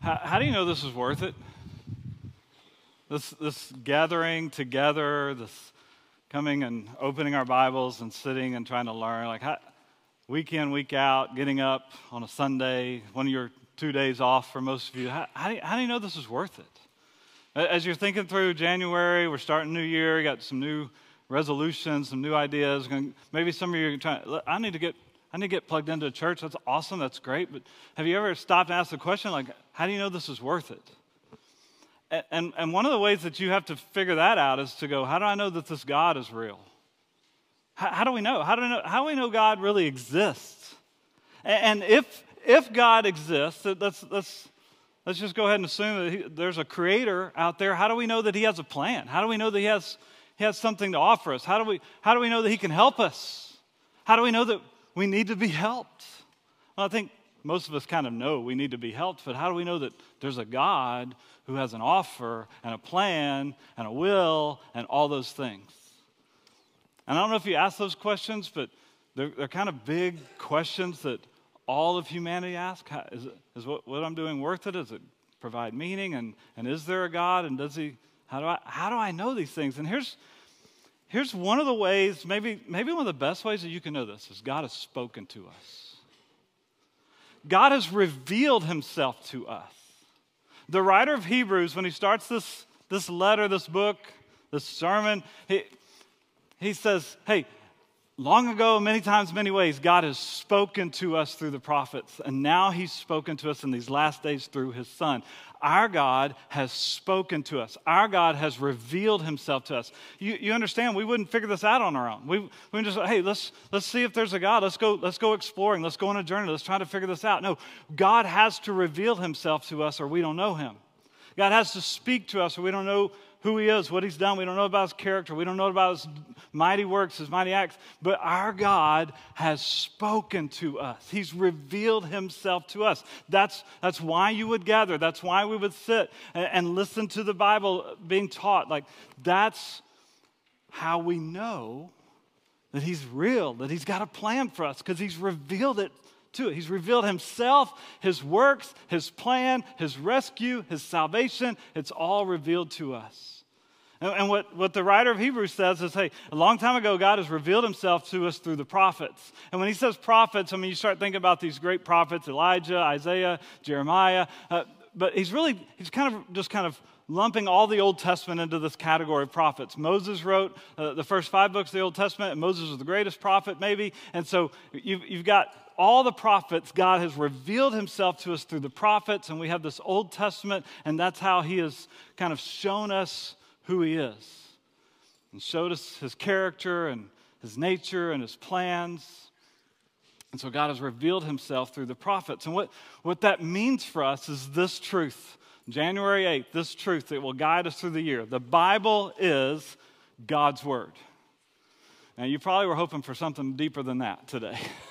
How, how do you know this is worth it? This, this gathering together, this coming and opening our Bibles and sitting and trying to learn, like how, week in, week out, getting up on a Sunday, one of your two days off for most of you. How, how, do, you how do you know this is worth it? As you're thinking through January, we're starting a new year, you got some new resolutions, some new ideas. Maybe some of you are trying, I need to get I need to get plugged into a church. That's awesome. That's great. But have you ever stopped and asked the question, like, how do you know this is worth it? And, and, one of the ways that you have to figure that out is to go, how do I know that this God is real? How, how do we know? How do, we know? how do we know God really exists? And, and if, if God exists, let's, let's, let's just go ahead and assume that he, there's a creator out there. How do we know that he has a plan? How do we know that he has, he has something to offer us? How do, we, how do we know that he can help us? How do we know that we need to be helped. Well, I think most of us kind of know we need to be helped, but how do we know that there's a God who has an offer and a plan and a will and all those things? And I don't know if you ask those questions, but they're, they're kind of big questions that all of humanity asks. Is, it, is what, what I'm doing worth it? Does it provide meaning? And, and is there a God? And does he, how do I, how do I know these things? And here's, Here's one of the ways, maybe, maybe one of the best ways that you can know this is God has spoken to us. God has revealed himself to us. The writer of Hebrews, when he starts this, this letter, this book, this sermon, he, he says, Hey, long ago, many times, many ways, God has spoken to us through the prophets, and now He's spoken to us in these last days through His Son. Our God has spoken to us. Our God has revealed himself to us. You, you understand, we wouldn't figure this out on our own. We, we just, hey, let's, let's see if there's a God. Let's go, let's go exploring. Let's go on a journey. Let's try to figure this out. No, God has to reveal himself to us or we don't know him. God has to speak to us or we don't know who he is, what he's done. We don't know about his character. We don't know about his mighty works, his mighty acts. But our God has spoken to us. He's revealed himself to us. That's, that's why you would gather. That's why we would sit and, and listen to the Bible being taught. Like, that's how we know that he's real, that he's got a plan for us, because he's revealed it to it. He's revealed himself, his works, his plan, his rescue, his salvation. It's all revealed to us. And, what, what the writer of Hebrews says is hey, a long time ago, God has revealed himself to us through the prophets. And when he says prophets, I mean, you start thinking about these great prophets Elijah, Isaiah, Jeremiah. Uh, but he's really, he's kind of just kind of lumping all the Old Testament into this category of prophets. Moses wrote uh, the first five books of the Old Testament, and Moses was the greatest prophet, maybe. And so you've, you've got all the prophets, God has revealed himself to us through the prophets, and we have this Old Testament, and that's how he has kind of shown us who he is and showed us his character and his nature and his plans. And so God has revealed himself through the prophets. And what, what that means for us is this truth. January 8th, this truth that will guide us through the year. The Bible is God's Word. Now, you probably were hoping for something deeper than that today.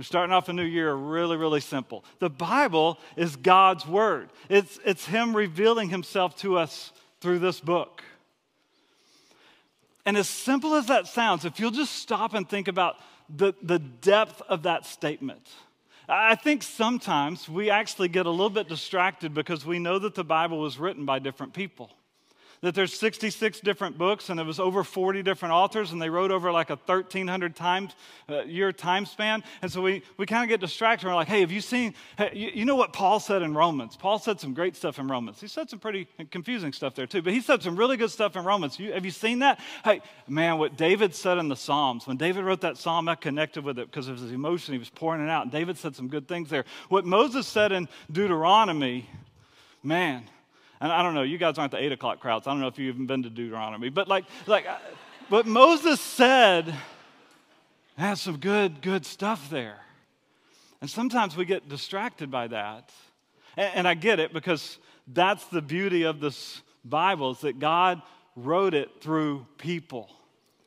We're starting off a new year really, really simple. The Bible is God's Word, it's, it's Him revealing Himself to us through this book. And as simple as that sounds, if you'll just stop and think about the, the depth of that statement, I think sometimes we actually get a little bit distracted because we know that the Bible was written by different people that there's 66 different books and it was over 40 different authors and they wrote over like a 1300 times uh, year time span. And so we, we kind of get distracted. We're like hey have you seen hey, you, you, know what paul said in romans? Paul said some great stuff in romans. He said some pretty confusing stuff there too but he said some really good stuff in romans. You, have you seen that? Hey man what david said in the psalms when david wrote that psalm i connected with it because of his emotion. He was pouring it out and david said some good things there. What moses said in deuteronomy man and I don't know, you guys aren't the eight o'clock crowds. I don't know if you've even been to Deuteronomy, but like, like, uh, but Moses said has some good, good stuff there. And sometimes we get distracted by that. And, and I get it because that's the beauty of this Bible is that God wrote it through people.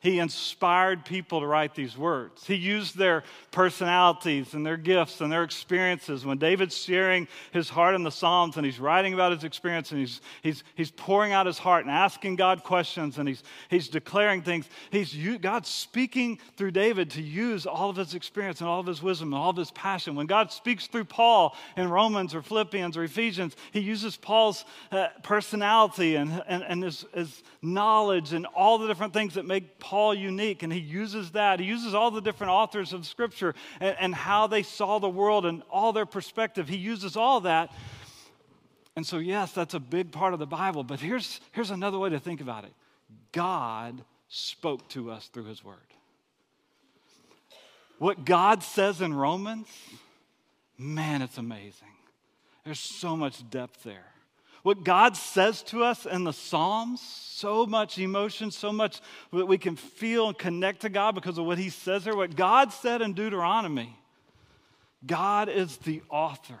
He inspired people to write these words. He used their personalities and their gifts and their experiences. When David's sharing his heart in the Psalms and he's writing about his experience and he's, he's, he's pouring out his heart and asking God questions and he's, he's declaring things, he's, God's speaking through David to use all of his experience and all of his wisdom and all of his passion. When God speaks through Paul in Romans or Philippians or Ephesians, he uses Paul's uh, personality and, and, and his, his knowledge and all the different things that make Paul Paul unique, and he uses that. He uses all the different authors of Scripture and, and how they saw the world and all their perspective. He uses all that. And so, yes, that's a big part of the Bible, but here's, here's another way to think about it God spoke to us through his word. What God says in Romans, man, it's amazing. There's so much depth there. What God says to us in the Psalms, so much emotion, so much that we can feel and connect to God because of what He says there. What God said in Deuteronomy, God is the author.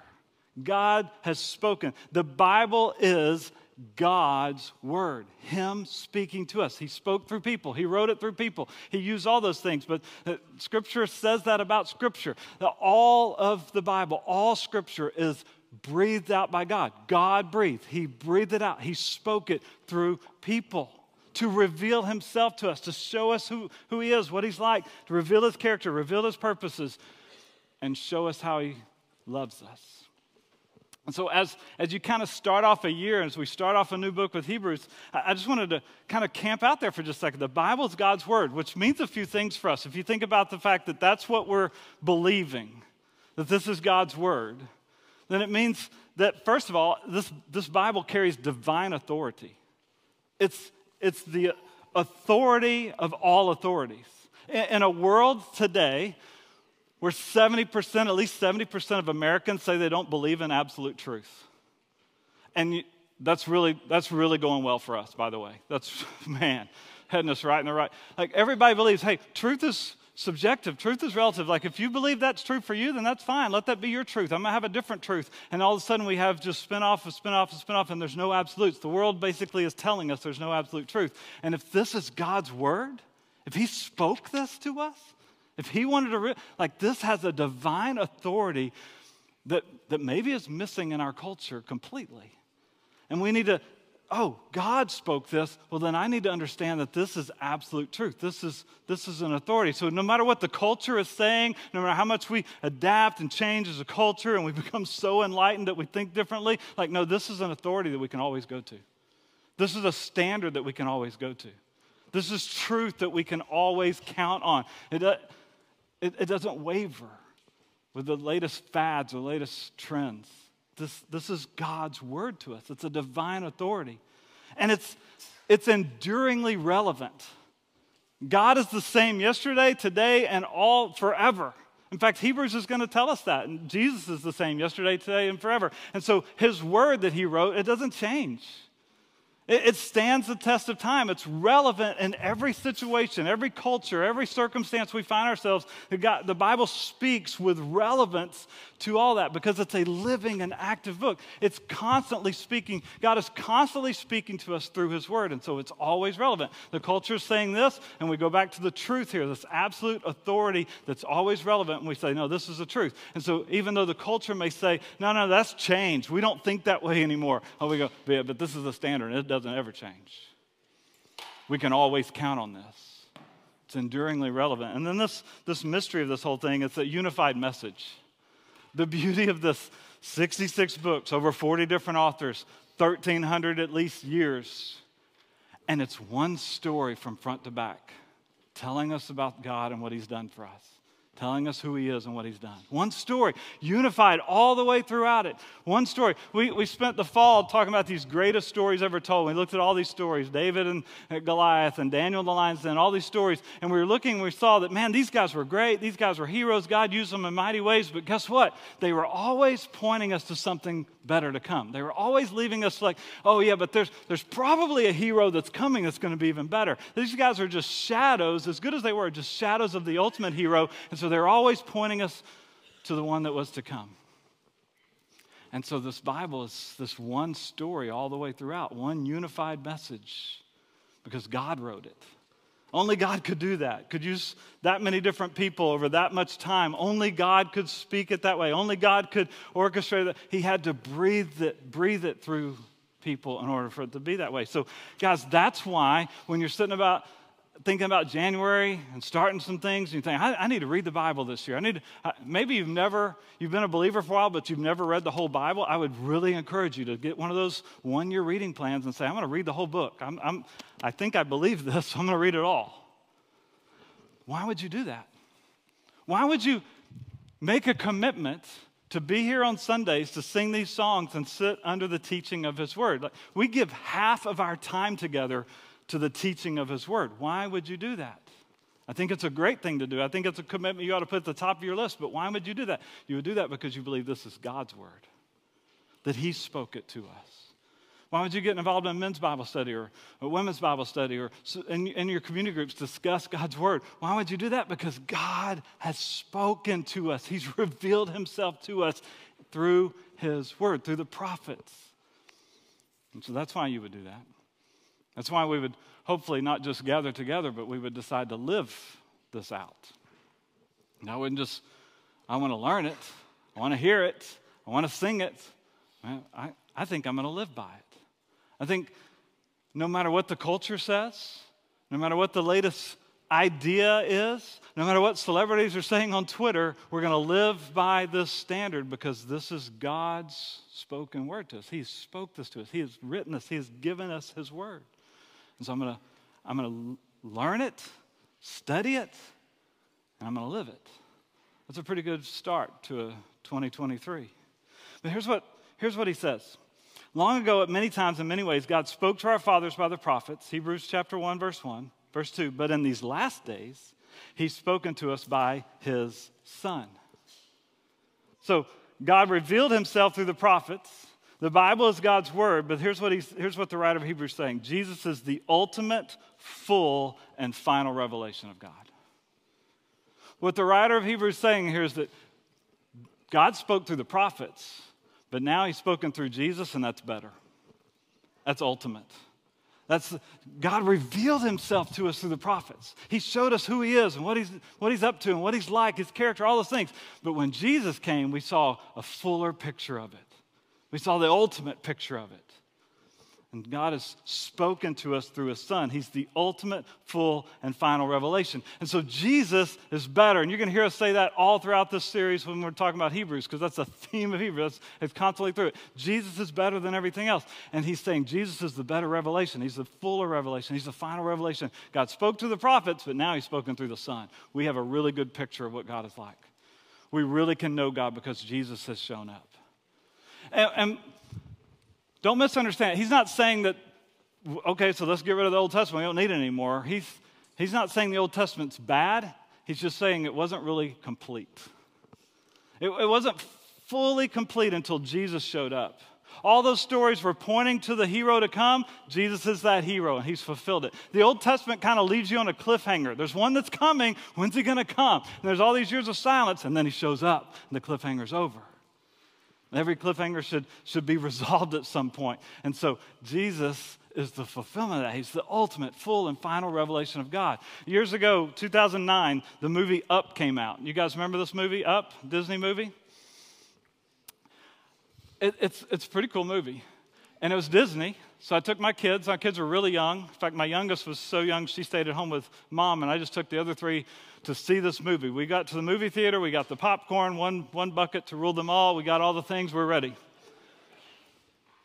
God has spoken. The Bible is God's word, Him speaking to us. He spoke through people, He wrote it through people, He used all those things. But Scripture says that about Scripture. All of the Bible, all Scripture is breathed out by God. God breathed. He breathed it out. He spoke it through people to reveal himself to us, to show us who, who he is, what he's like, to reveal his character, reveal his purposes, and show us how he loves us. And so, as, as you kind of start off a year, as we start off a new book with Hebrews, I, I just wanted to kind of camp out there for just a second. The Bible is God's word, which means a few things for us. If you think about the fact that that's what we're believing, that this is God's word, then it means that, first of all, this, this Bible carries divine authority. It's, it's the authority of all authorities. In, in a world today where 70%, at least 70% of Americans say they don't believe in absolute truth. And that's really, that's really going well for us, by the way. That's, man, heading us right in the right. Like everybody believes, hey, truth is subjective. Truth is relative. Like if you believe that's true for you, then that's fine. Let that be your truth. I'm going to have a different truth. And all of a sudden we have just spin off, a spin off, a spin off, and there's no absolutes. The world basically is telling us there's no absolute truth. And if this is God's word, if He spoke this to us, if He wanted to, re- like this has a divine authority that, that maybe is missing in our culture completely. And we need to oh, God spoke this, well, then I need to understand that this is absolute truth. This is, this is an authority. So no matter what the culture is saying, no matter how much we adapt and change as a culture and we become so enlightened that we think differently, like, no, this is an authority that we can always go to. This is a standard that we can always go to. This is truth that we can always count on. It, uh, it, it doesn't waver with the latest fads or latest trends. This, this is God's word to us. It's a divine authority. And it's, it's enduringly relevant. God is the same yesterday, today, and all forever. In fact, Hebrews is going to tell us that. And Jesus is the same yesterday, today, and forever. And so his word that he wrote, it doesn't change. It, stands the test of time. It's relevant in every situation, every culture, every circumstance we find ourselves. the Bible speaks with relevance to all that because it's a living and active book. It's constantly speaking. God is constantly speaking to us through His Word, and so it's always relevant. The culture is saying this, and we go back to the truth here, this absolute authority that's always relevant, and we say, no, this is the truth. And so even though the culture may say, no, no, that's changed. We don't think that way anymore. Oh, we go, yeah, but this is the standard. It doesn't ever change. We can always count on this. It's enduringly relevant. And then this, this mystery of this whole thing, it's a unified message. The beauty of this 66 books, over 40 different authors, 1,300 at least years. And it's one story from front to back, telling us about God and what He's done for us telling us who he is and what he's done. One story, unified all the way throughout it. One story. We, we spent the fall talking about these greatest stories ever told. We looked at all these stories David and uh, Goliath and Daniel and the lion's den, all these stories. And we were looking and we saw that, man, these guys were great. These guys were heroes. God used them in mighty ways. But guess what? They were always pointing us to something better to come. They were always leaving us like, oh, yeah, but there's, there's probably a hero that's coming that's going to be even better. These guys are just shadows, as good as they were, just shadows of the ultimate hero. And so they're always pointing us to the one that was to come. And so this Bible is this one story all the way throughout, one unified message because God wrote it. Only God could do that, could use that many different people over that much time. Only God could speak it that way. Only God could orchestrate it. He had to breathe it, breathe it through people in order for it to be that way. So, guys, that's why when you're sitting about thinking about January and starting some things, and you think, I, I need to read the Bible this year. I need to, maybe you've never, you've been a believer for a while, but you've never read the whole Bible. I would really encourage you to get one of those one year reading plans and say, I'm going to read the whole book. I'm, I'm, I think I believe this, so I'm going to read it all. Why would you do that? Why would you make a commitment to be here on Sundays to sing these songs and sit under the teaching of His Word? Like, we give half of our time together to the teaching of His Word. Why would you do that? I think it's a great thing to do. I think it's a commitment you ought to put at the top of your list. But why would you do that? You would do that because you believe this is God's Word, that He spoke it to us. Why would you get involved in a men's Bible study or a women's Bible study or in, in your community groups discuss God's Word? Why would you do that? Because God has spoken to us, He's revealed Himself to us through His Word, through the prophets. And so that's why you would do that. That's why we would hopefully not just gather together, but we would decide to live this out. And I wouldn't just, I want to learn it, I want to hear it, I want to sing it. I, I think I'm going to live by it. I think no matter what the culture says, no matter what the latest idea is, no matter what celebrities are saying on Twitter, we're going to live by this standard because this is God's spoken word to us. He spoke this to us, He has written this, He has given us His word. And so I'm going to, I'm going to learn it, study it, and I'm going to live it. That's a pretty good start to a 2023. But here's what, here's what he says. Long ago, at many times, in many ways, God spoke to our fathers by the prophets. Hebrews chapter 1, verse 1, verse 2. But in these last days, he's spoken to us by his Son. So God revealed himself through the prophets. The Bible is God's word, but here's what, he's, here's what the writer of Hebrews is saying Jesus is the ultimate, full, and final revelation of God. What the writer of Hebrews is saying here is that God spoke through the prophets, but now he's spoken through Jesus, and that's better. That's ultimate. That's God revealed himself to us through the prophets. He showed us who he is and what he's, what he's up to and what he's like, his character, all those things. But when Jesus came, we saw a fuller picture of it. We saw the ultimate picture of it. And God has spoken to us through His Son. He's the ultimate, full, and final revelation. And so Jesus is better. And you're going to hear us say that all throughout this series when we're talking about Hebrews, because that's the theme of Hebrews. It's constantly through it. Jesus is better than everything else. And He's saying Jesus is the better revelation. He's the fuller revelation. He's the final revelation. God spoke to the prophets, but now He's spoken through the Son. We have a really good picture of what God is like. We really can know God because Jesus has shown up. And, and don't misunderstand. He's not saying that, okay, so let's get rid of the Old Testament. We don't need it anymore. He's, he's not saying the Old Testament's bad. He's just saying it wasn't really complete. It, it wasn't fully complete until Jesus showed up. All those stories were pointing to the hero to come. Jesus is that hero, and he's fulfilled it. The Old Testament kind of leaves you on a cliffhanger. There's one that's coming. When's he going to come? And there's all these years of silence, and then he shows up, and the cliffhanger's over. Every cliffhanger should, should be resolved at some point. And so Jesus is the fulfillment of that. He's the ultimate, full, and final revelation of God. Years ago, 2009, the movie Up came out. You guys remember this movie, Up, Disney movie? It, it's, it's a pretty cool movie. And it was Disney. So I took my kids. My kids were really young. In fact, my youngest was so young, she stayed at home with mom, and I just took the other three to see this movie. We got to the movie theater, we got the popcorn, one, one bucket to rule them all, we got all the things, we're ready.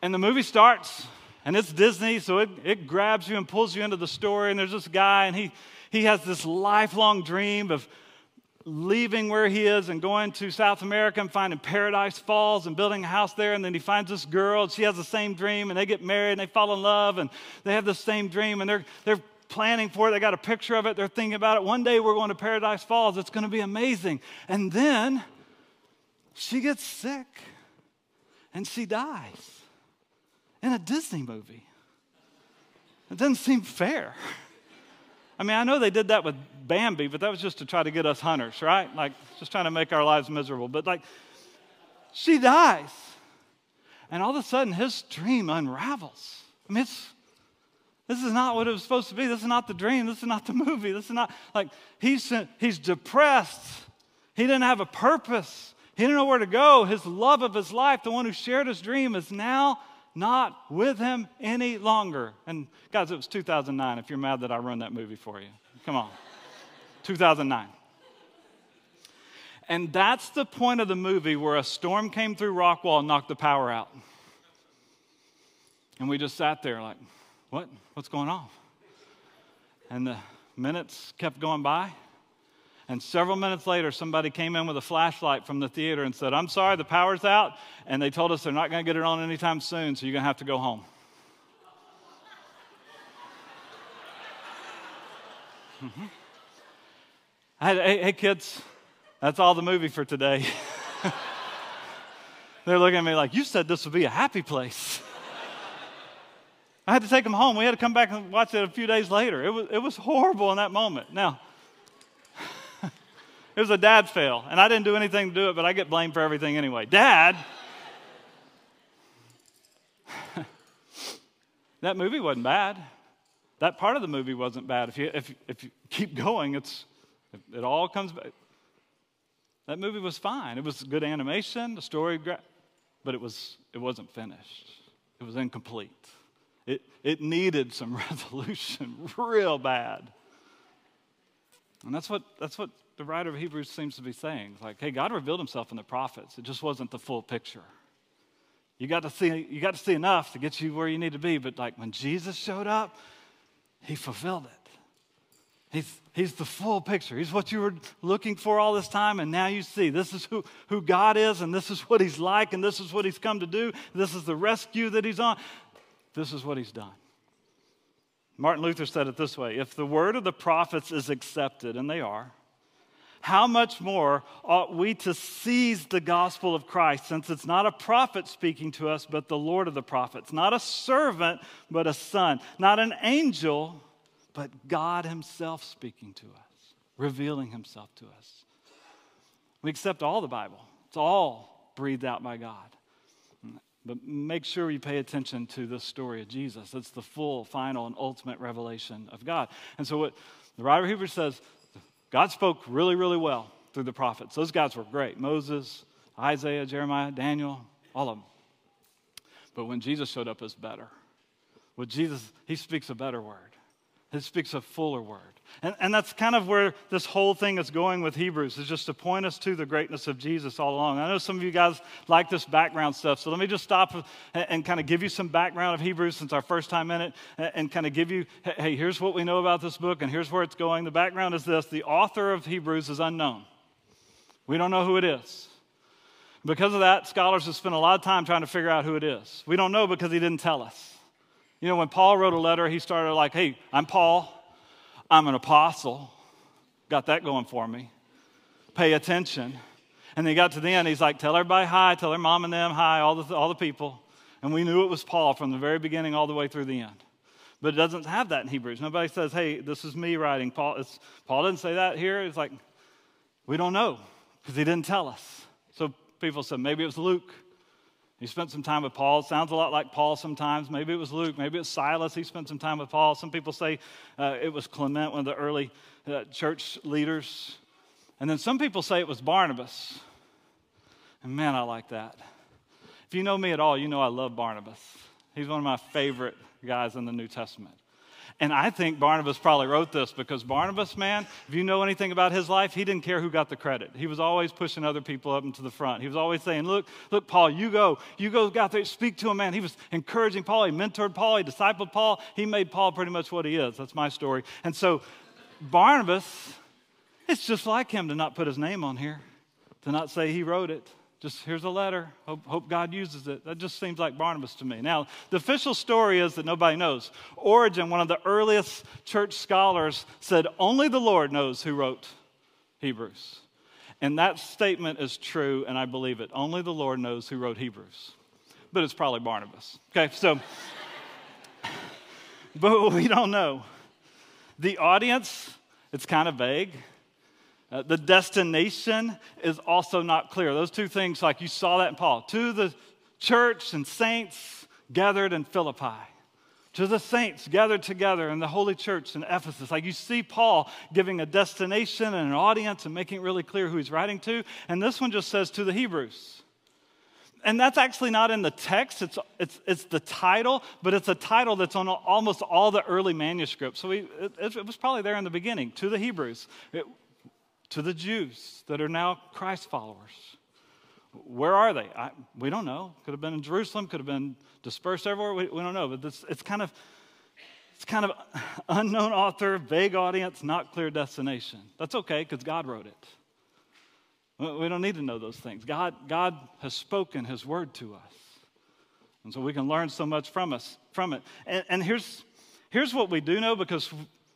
And the movie starts, and it's Disney, so it, it grabs you and pulls you into the story. And there's this guy, and he, he has this lifelong dream of leaving where he is and going to South America and finding Paradise Falls and building a house there. And then he finds this girl, and she has the same dream, and they get married and they fall in love, and they have the same dream, and they're, they're planning for it. They got a picture of it. They're thinking about it. One day we're going to Paradise Falls. It's going to be amazing. And then she gets sick and she dies in a Disney movie. It doesn't seem fair. I mean, I know they did that with Bambi, but that was just to try to get us hunters, right? Like, just trying to make our lives miserable. But, like, she dies. And all of a sudden, his dream unravels. I mean, it's This is not what it was supposed to be. This is not the dream. This is not the movie. This is not like he's, he's depressed. He didn't have a purpose. He didn't know where to go. His love of his life, the one who shared his dream, is now not with him any longer. And guys, it was 2009. If you're mad that I ruined that movie for you, come on. 2009. And that's the point of the movie where a storm came through Rockwall and knocked the power out. And we just sat there like, what? What's going on? And the minutes kept going by. And several minutes later, somebody came in with a flashlight from the theater and said, I'm sorry, the power's out. And they told us they're not going to get it on anytime soon, so you're going to have to go home. Mm-hmm. Hey, hey, kids, that's all the movie for today. They're looking at me like, You said this would be a happy place. I had to take them home. We had to come back and watch it a few days later. It was, it was horrible in that moment. Now, it was a dad fail, and I didn't do anything to do it, but I get blamed for everything anyway. Dad, that movie wasn't bad. That part of the movie wasn't bad. If you, if, if you keep going, it's, it all comes back. That movie was fine. It was good animation, the story, but it, was, it wasn't finished. It was incomplete. It, it needed some resolution real bad. And that's what, that's what the writer of Hebrews seems to be saying. It's like, hey, God revealed himself in the prophets. It just wasn't the full picture. You got to see, you got to see enough to get you where you need to be, but like when Jesus showed up, he fulfilled it. He's, he's the full picture. He's what you were looking for all this time, and now you see this is who, who God is, and this is what He's like, and this is what He's come to do. This is the rescue that He's on. This is what he's done. Martin Luther said it this way If the word of the prophets is accepted, and they are, how much more ought we to seize the gospel of Christ, since it's not a prophet speaking to us, but the Lord of the prophets, not a servant, but a son, not an angel, but God Himself speaking to us, revealing Himself to us. We accept all the Bible, it's all breathed out by God. But make sure you pay attention to the story of Jesus. It's the full, final, and ultimate revelation of God. And so, what the writer of Hebrews says, God spoke really, really well through the prophets. Those guys were great Moses, Isaiah, Jeremiah, Daniel, all of them. But when Jesus showed up, it's better. With Jesus, he speaks a better word, he speaks a fuller word. And, and that's kind of where this whole thing is going with Hebrews, is just to point us to the greatness of Jesus all along. I know some of you guys like this background stuff, so let me just stop and, and kind of give you some background of Hebrews since our first time in it, and, and kind of give you, hey, here's what we know about this book, and here's where it's going. The background is this the author of Hebrews is unknown. We don't know who it is. Because of that, scholars have spent a lot of time trying to figure out who it is. We don't know because he didn't tell us. You know, when Paul wrote a letter, he started like, hey, I'm Paul. I'm an apostle. Got that going for me. Pay attention. And he got to the end, he's like, tell everybody hi, tell their mom and them hi, all the, all the people. And we knew it was Paul from the very beginning all the way through the end. But it doesn't have that in Hebrews. Nobody says, hey, this is me writing. Paul, it's, Paul didn't say that here. It's like, we don't know because he didn't tell us. So people said, maybe it was Luke. He spent some time with Paul. Sounds a lot like Paul sometimes. Maybe it was Luke. Maybe it was Silas. He spent some time with Paul. Some people say uh, it was Clement, one of the early uh, church leaders. And then some people say it was Barnabas. And man, I like that. If you know me at all, you know I love Barnabas. He's one of my favorite guys in the New Testament. And I think Barnabas probably wrote this because Barnabas, man, if you know anything about his life, he didn't care who got the credit. He was always pushing other people up into the front. He was always saying, Look, look, Paul, you go. You go out there, speak to him, man. He was encouraging Paul. He mentored Paul. He discipled Paul. He made Paul pretty much what he is. That's my story. And so, Barnabas, it's just like him to not put his name on here, to not say he wrote it. Just here's a letter. Hope, hope, God uses it. That just seems like Barnabas to me. Now, the official story is that nobody knows. Origen, one of the earliest church scholars, said only the Lord knows who wrote Hebrews. And that statement is true, and I believe it. Only the Lord knows who wrote Hebrews. But it's probably Barnabas. Okay, so, but we don't know. The audience, it's kind of vague. Uh, the destination is also not clear. Those two things, like you saw that in Paul, to the church and saints gathered in Philippi, to the saints gathered together in the holy church in Ephesus. Like you see Paul giving a destination and an audience and making it really clear who he's writing to. And this one just says to the Hebrews. And that's actually not in the text, it's, it's, it's the title, but it's a title that's on almost all the early manuscripts. So we, it, it was probably there in the beginning to the Hebrews, it, to the Jews that are now Christ followers. Where are they? I, we don't know. Could have been in Jerusalem, could have been dispersed everywhere. We, we don't know. But this, it's kind of it's kind of unknown author, vague audience, not clear destination. That's okay because God wrote it. We don't need to know those things. God, God has spoken His word to us. And so we can learn so much from us from it. And, and here's, here's what we do know because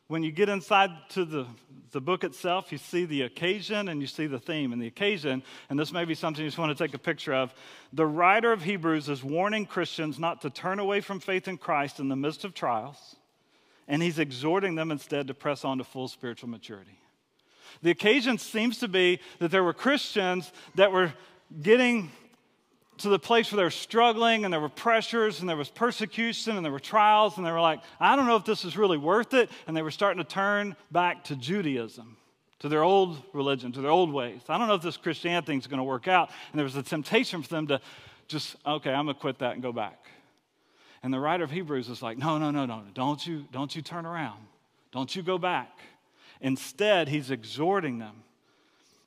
when you get inside to the, the book itself, you see the occasion and you see the theme. And the occasion, and this may be something you just want to take a picture of, the writer of Hebrews is warning Christians not to turn away from faith in Christ in the midst of trials, and he's exhorting them instead to press on to full spiritual maturity. The occasion seems to be that there were Christians that were getting to the place where they were struggling and there were pressures and there was persecution and there were trials and they were like, I don't know if this is really worth it. And they were starting to turn back to Judaism, to their old religion, to their old ways. I don't know if this Christianity thing is going to work out. And there was a temptation for them to just, okay, I'm going to quit that and go back. And the writer of Hebrews is like, no, no, no, no, don't you, don't you turn around. Don't you go back. Instead, he's exhorting them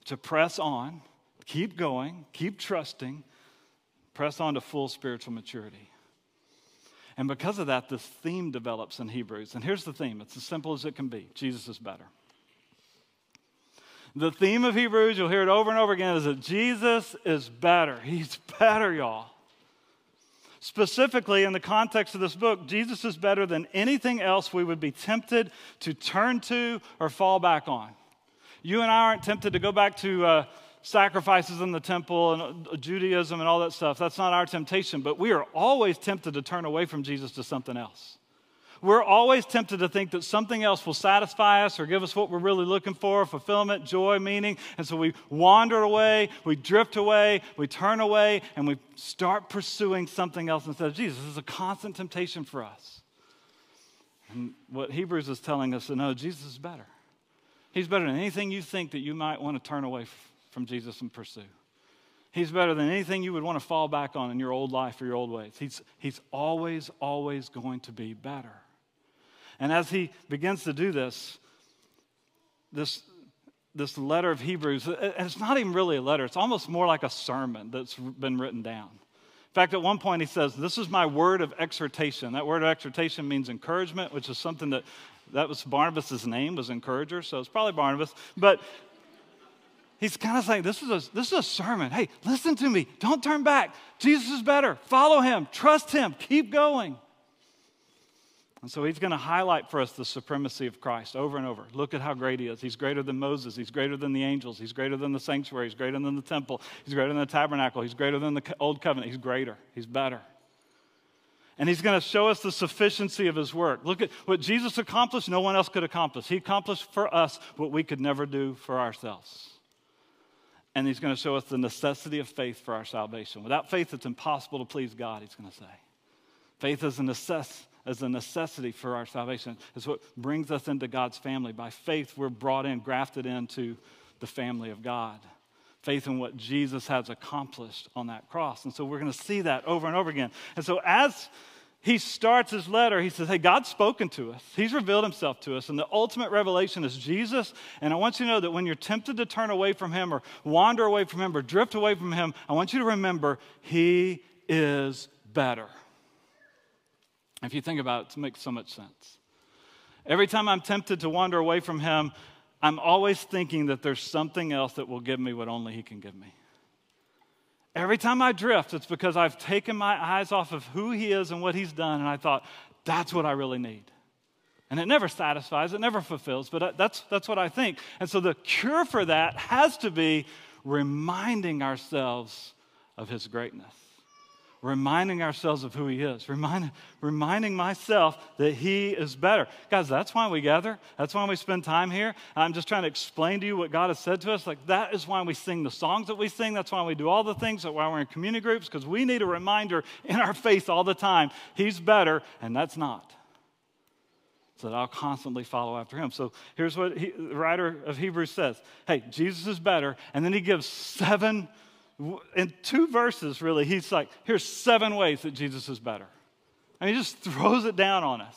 to press on, keep going, keep trusting, press on to full spiritual maturity. And because of that, this theme develops in Hebrews. And here's the theme it's as simple as it can be Jesus is better. The theme of Hebrews, you'll hear it over and over again, is that Jesus is better. He's better, y'all. Specifically, in the context of this book, Jesus is better than anything else we would be tempted to turn to or fall back on. You and I aren't tempted to go back to uh, sacrifices in the temple and uh, Judaism and all that stuff. That's not our temptation, but we are always tempted to turn away from Jesus to something else. We're always tempted to think that something else will satisfy us or give us what we're really looking for fulfillment, joy, meaning. And so we wander away, we drift away, we turn away, and we start pursuing something else instead of Jesus. This is a constant temptation for us. And what Hebrews is telling us to know Jesus is better. He's better than anything you think that you might want to turn away from Jesus and pursue. He's better than anything you would want to fall back on in your old life or your old ways. He's, he's always, always going to be better. And as he begins to do this, this, this letter of Hebrews, and it's not even really a letter, it's almost more like a sermon that's been written down. In fact, at one point he says, This is my word of exhortation. That word of exhortation means encouragement, which is something that that was Barnabas' name, was encourager, so it's probably Barnabas. But he's kind of saying, this is, a, this is a sermon. Hey, listen to me. Don't turn back. Jesus is better. Follow him. Trust him. Keep going. And so he's going to highlight for us the supremacy of Christ over and over. Look at how great he is. He's greater than Moses. He's greater than the angels. He's greater than the sanctuary. He's greater than the temple. He's greater than the tabernacle. He's greater than the old covenant. He's greater. He's better. And he's going to show us the sufficiency of his work. Look at what Jesus accomplished, no one else could accomplish. He accomplished for us what we could never do for ourselves. And he's going to show us the necessity of faith for our salvation. Without faith, it's impossible to please God, he's going to say. Faith is a necessity as a necessity for our salvation. It's what brings us into God's family. By faith, we're brought in, grafted into the family of God. Faith in what Jesus has accomplished on that cross. And so we're going to see that over and over again. And so as he starts his letter, he says, Hey, God's spoken to us. He's revealed himself to us. And the ultimate revelation is Jesus. And I want you to know that when you're tempted to turn away from him or wander away from him or drift away from him, I want you to remember he is better. If you think about it, it makes so much sense. Every time I'm tempted to wander away from Him, I'm always thinking that there's something else that will give me what only He can give me. Every time I drift, it's because I've taken my eyes off of who He is and what He's done, and I thought, that's what I really need. And it never satisfies, it never fulfills, but uh, that's, that's what I think. And so the cure for that has to be reminding ourselves of His greatness reminding ourselves of who He is, remind, reminding myself that He is better. Guys, that's why we gather. That's why we spend time here. I'm just trying to explain to you what God has said to us. Like, that is why we sing the songs that we sing. That's why we do all the things. That's why we're in community groups, because we need a reminder in our faith all the time He's better, and that's not. so that I'll constantly follow after him. So here's what he, the writer of Hebrews says Hey, Jesus is better. And then he gives seven, in two verses, really, he's like, here's seven ways that Jesus is better. And he just throws it down on us.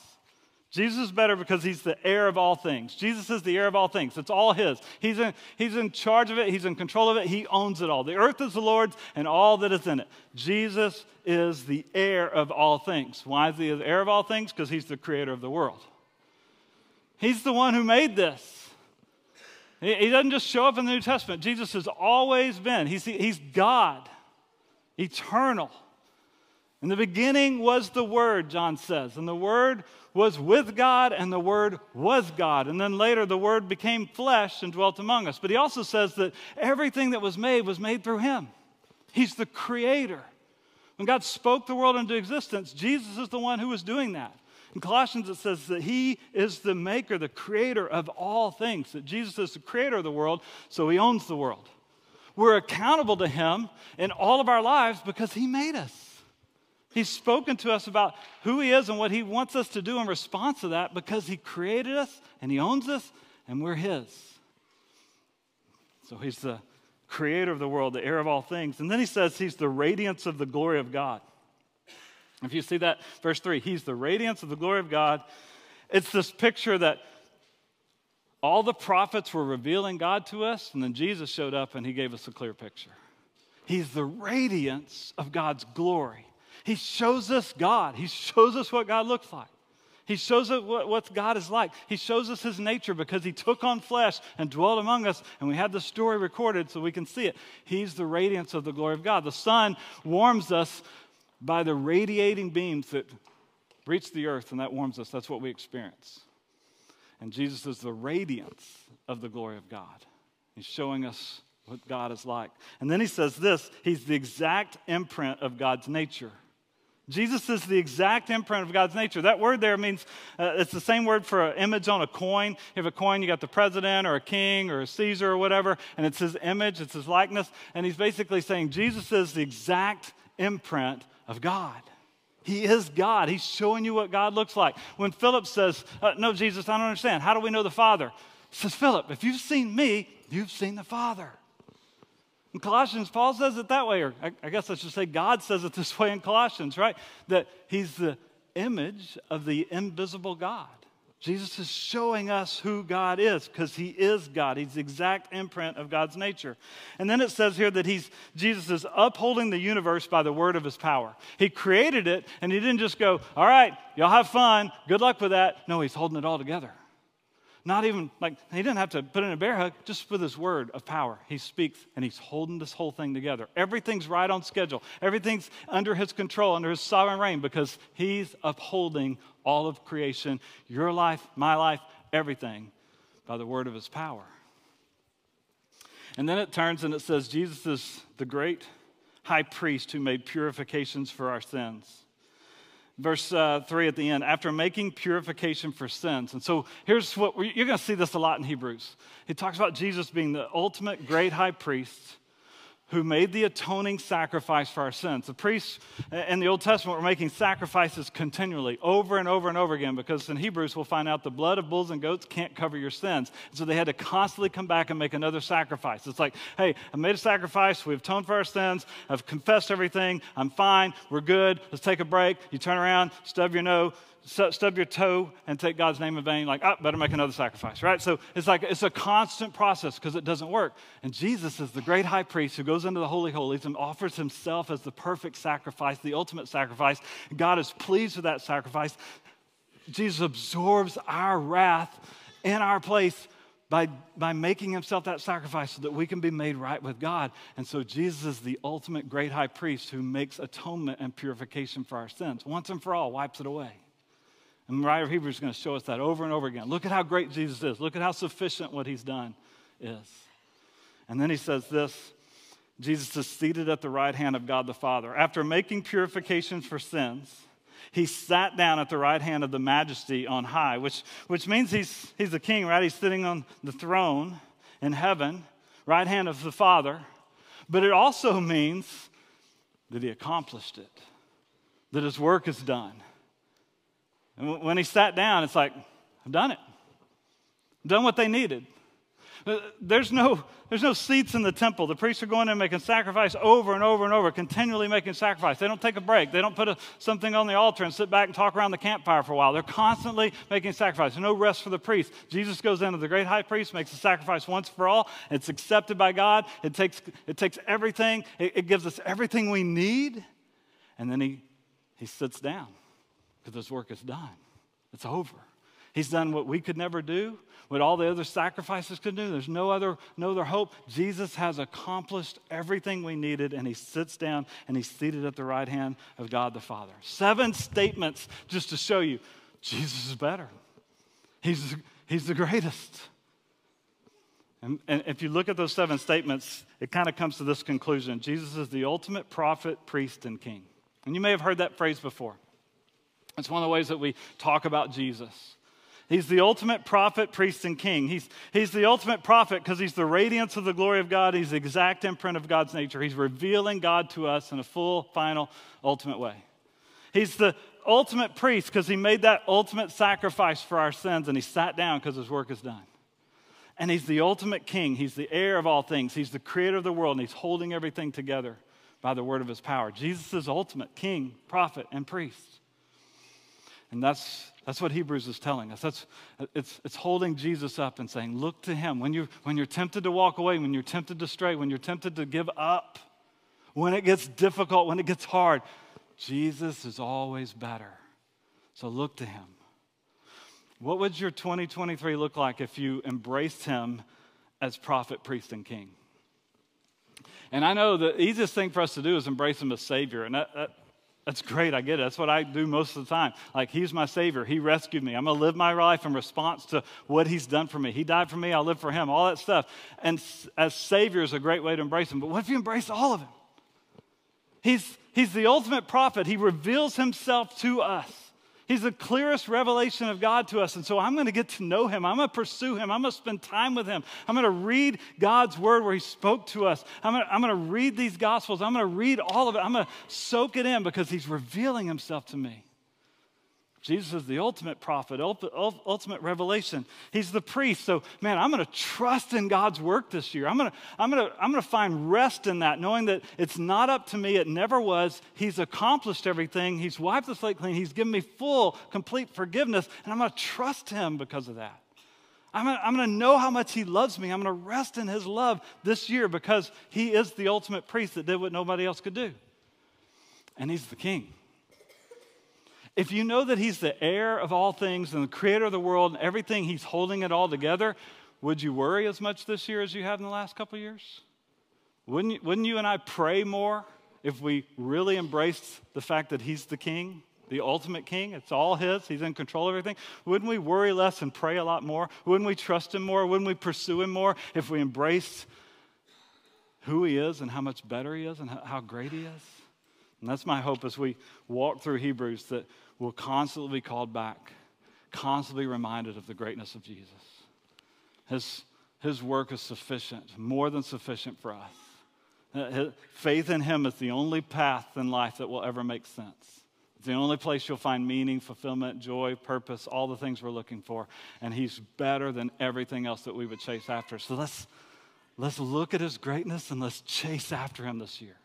Jesus is better because he's the heir of all things. Jesus is the heir of all things. It's all his. He's in, he's in charge of it, he's in control of it, he owns it all. The earth is the Lord's and all that is in it. Jesus is the heir of all things. Why is he the heir of all things? Because he's the creator of the world. He's the one who made this. He, doesn't just show up in the New Testament. Jesus has always been. He's, he's God, eternal. In the beginning was the Word, John says, and the Word was with God, and the Word was God. And then later, the Word became flesh and dwelt among us. But he also says that everything that was made was made through Him. He's the Creator. When God spoke the world into existence, Jesus is the one who was doing that. In Colossians, it says that He is the maker, the creator of all things, that Jesus is the creator of the world, so He owns the world. We're accountable to Him in all of our lives because He made us. He's spoken to us about who He is and what He wants us to do in response to that because He created us and He owns us and we're His. So He's the creator of the world, the heir of all things. And then He says He's the radiance of the glory of God. If you see that, verse 3, He's the radiance of the glory of God. It's this picture that all the prophets were revealing God to us, and then Jesus showed up and He gave us a clear picture. He's the radiance of God's glory. He shows us God. He shows us what God looks like. He shows us what, what God is like. He shows us his nature because he took on flesh and dwelt among us, and we have the story recorded so we can see it. He's the radiance of the glory of God. The sun warms us by the radiating beams that reach the earth, and that warms us. That's what we experience. And Jesus is the radiance of the glory of God. He's showing us what God is like. And then he says this He's the exact imprint of God's nature. Jesus is the exact imprint of God's nature. That word there means uh, it's the same word for an image on a coin. You have a coin, you got the president or a king or a Caesar or whatever, and it's his image, it's his likeness. And he's basically saying Jesus is the exact imprint of God. He is God. He's showing you what God looks like. When Philip says, uh, No, Jesus, I don't understand. How do we know the Father? He says, Philip, if you've seen me, you've seen the Father. In Colossians, Paul says it that way, or I, I guess I should say God says it this way in Colossians, right? That he's the image of the invisible God. Jesus is showing us who God is because he is God. He's the exact imprint of God's nature. And then it says here that he's Jesus is upholding the universe by the word of his power. He created it and he didn't just go, "All right, y'all have fun. Good luck with that." No, he's holding it all together. Not even like he didn't have to put in a bear hug, just with his word of power. He speaks and he's holding this whole thing together. Everything's right on schedule, everything's under his control, under his sovereign reign, because he's upholding all of creation, your life, my life, everything, by the word of his power. And then it turns and it says, Jesus is the great high priest who made purifications for our sins verse uh, 3 at the end, after making purification for sins. And so here's what you're going to see this a lot in Hebrews. He talks about Jesus being the ultimate great high priest who made the atoning sacrifice for our sins. The priests in the Old Testament were making sacrifices continually, over and over and over again, because in Hebrews we'll find out the blood of bulls and goats can't cover your sins. So they had to constantly come back and make another sacrifice. It's like, hey, I made a sacrifice, we've atoned for our sins, I've confessed everything, I'm fine, we're good, let's take a break. You turn around, stub your nose, stub your toe and take God's name in vain, like, oh, better make another sacrifice, right? So it's like it's a constant process because it doesn't work. And Jesus is the great high priest who goes into the Holy Holies and offers himself as the perfect sacrifice, the ultimate sacrifice. God is pleased with that sacrifice. Jesus absorbs our wrath in our place by, by making himself that sacrifice so that we can be made right with God. And so Jesus is the ultimate great high priest who makes atonement and purification for our sins. Once and for all, wipes it away. And of Hebrews is going to show us that over and over again. Look at how great Jesus is. Look at how sufficient what he's done is. And then he says this Jesus is seated at the right hand of God the Father. After making purification for sins, he sat down at the right hand of the majesty on high, which, which means he's, he's the king, right? He's sitting on the throne in heaven, right hand of the Father. But it also means that he accomplished it, that his work is done and when he sat down, it's like, I've done it. I've done what they needed. Uh, there's no, there's no seats in the temple. The priests are going in and making sacrifice over and over and over, continually making sacrifice. They don't take a break. They don't put a, something on the altar and sit back and talk around the campfire for a while. They're constantly making sacrifice. There's no rest for the priest. Jesus goes into the great high priest, makes a sacrifice once for all. It's accepted by God. It takes, it takes everything, it, it gives us everything we need. And then he, he sits down because his work is done. It's over. He's done what we could never do, what all the other sacrifices could do. There's no other, no other hope. Jesus has accomplished everything we needed, and he sits down and he's seated at the right hand of God the Father. Seven statements just to show you Jesus is better. He's, he's the greatest. And, and if you look at those seven statements, it kind of comes to this conclusion Jesus is the ultimate prophet, priest, and king. And you may have heard that phrase before. It's one of the ways that we talk about Jesus. He's the ultimate prophet, priest, and king. He's, he's the ultimate prophet because he's the radiance of the glory of God. He's the exact imprint of God's nature. He's revealing God to us in a full, final, ultimate way. He's the ultimate priest because he made that ultimate sacrifice for our sins and he sat down because his work is done. And he's the ultimate king. He's the heir of all things. He's the creator of the world and he's holding everything together by the word of his power. Jesus is ultimate king, prophet, and priest. And that's that's what Hebrews is telling us. That's, it's, it's holding Jesus up and saying, Look to him. When, you, when you're tempted to walk away, when you're tempted to stray, when you're tempted to give up, when it gets difficult, when it gets hard, Jesus is always better. So look to him. What would your 2023 look like if you embraced him as prophet, priest, and king? And I know the easiest thing for us to do is embrace him as Savior. And that, that, that's great. I get it. That's what I do most of the time. Like, He's my Savior. He rescued me. I'm going to live my life in response to what He's done for me. He died for me. I'll live for Him. All that stuff. And as Savior is a great way to embrace Him. But what if you embrace all of Him? He's, he's the ultimate prophet. He reveals Himself to us. He's the clearest revelation of God to us. And so I'm going to get to know him. I'm going to pursue him. I'm going to spend time with him. I'm going to read God's word where he spoke to us. I'm going, to, I'm going to read these gospels. I'm going to read all of it. I'm going to soak it in because he's revealing himself to me. Jesus is the ultimate prophet, ultimate revelation. He's the priest. So, man, I'm going to trust in God's work this year. I'm going to, I'm going to, I'm going to find rest in that, knowing that it's not up to me. It never was. He's accomplished everything. He's wiped the slate clean. He's given me full, complete forgiveness. And I'm going to trust Him because of that. I'm going, I'm going to know how much He loves me. I'm going to rest in His love this year because He is the ultimate priest that did what nobody else could do. And He's the King. If you know that He's the heir of all things and the creator of the world and everything, He's holding it all together, would you worry as much this year as you have in the last couple years? Wouldn't you, wouldn't you and I pray more if we really embraced the fact that He's the King, the ultimate King? It's all His, He's in control of everything. Wouldn't we worry less and pray a lot more? Wouldn't we trust Him more? Wouldn't we pursue Him more if we embraced who He is and how much better He is and how great He is? And that's my hope as we walk through Hebrews that we'll constantly be called back, constantly reminded of the greatness of Jesus. His, his work is sufficient, more than sufficient for us. Uh, faith in Him is the only path in life that will ever make sense. It's the only place you'll find meaning, fulfillment, joy, purpose, all the things we're looking for. And He's better than everything else that we would chase after. So let's, let's look at His greatness and let's chase after Him this year.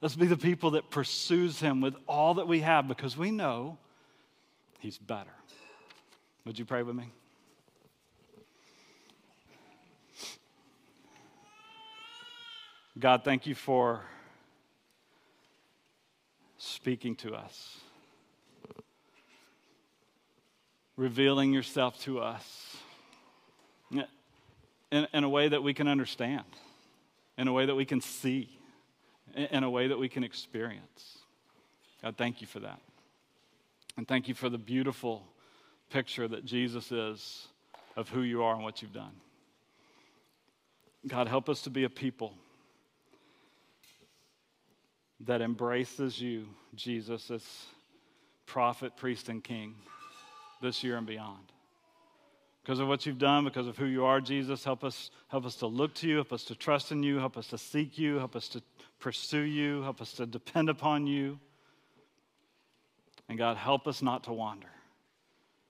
Let's be the people that pursues him with all that we have because we know he's better. Would you pray with me? God, thank you for speaking to us, revealing yourself to us in, in a way that we can understand, in a way that we can see in a way that we can experience. God, thank you for that. And thank you for the beautiful picture that Jesus is of who you are and what you've done. God, help us to be a people that embraces you, Jesus, as prophet, priest, and king this year and beyond because of what you've done, because of who you are, Jesus. Help us, help us to look to you, help us to trust in you, help us to seek you, help us to pursue you, help us to depend upon you. And God, help us not to wander.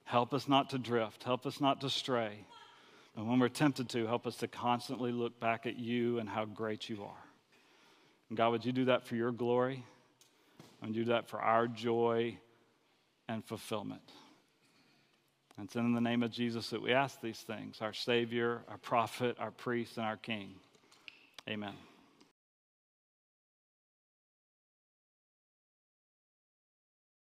Help us not to drift. Help us not to stray. And when we're tempted to, help us to constantly look back at you and how great you are. And God, would you do that for your glory? And do that for our joy and fulfillment. And it's in the name of Jesus that we ask these things our Savior, our prophet, our priest, and our King. Amen.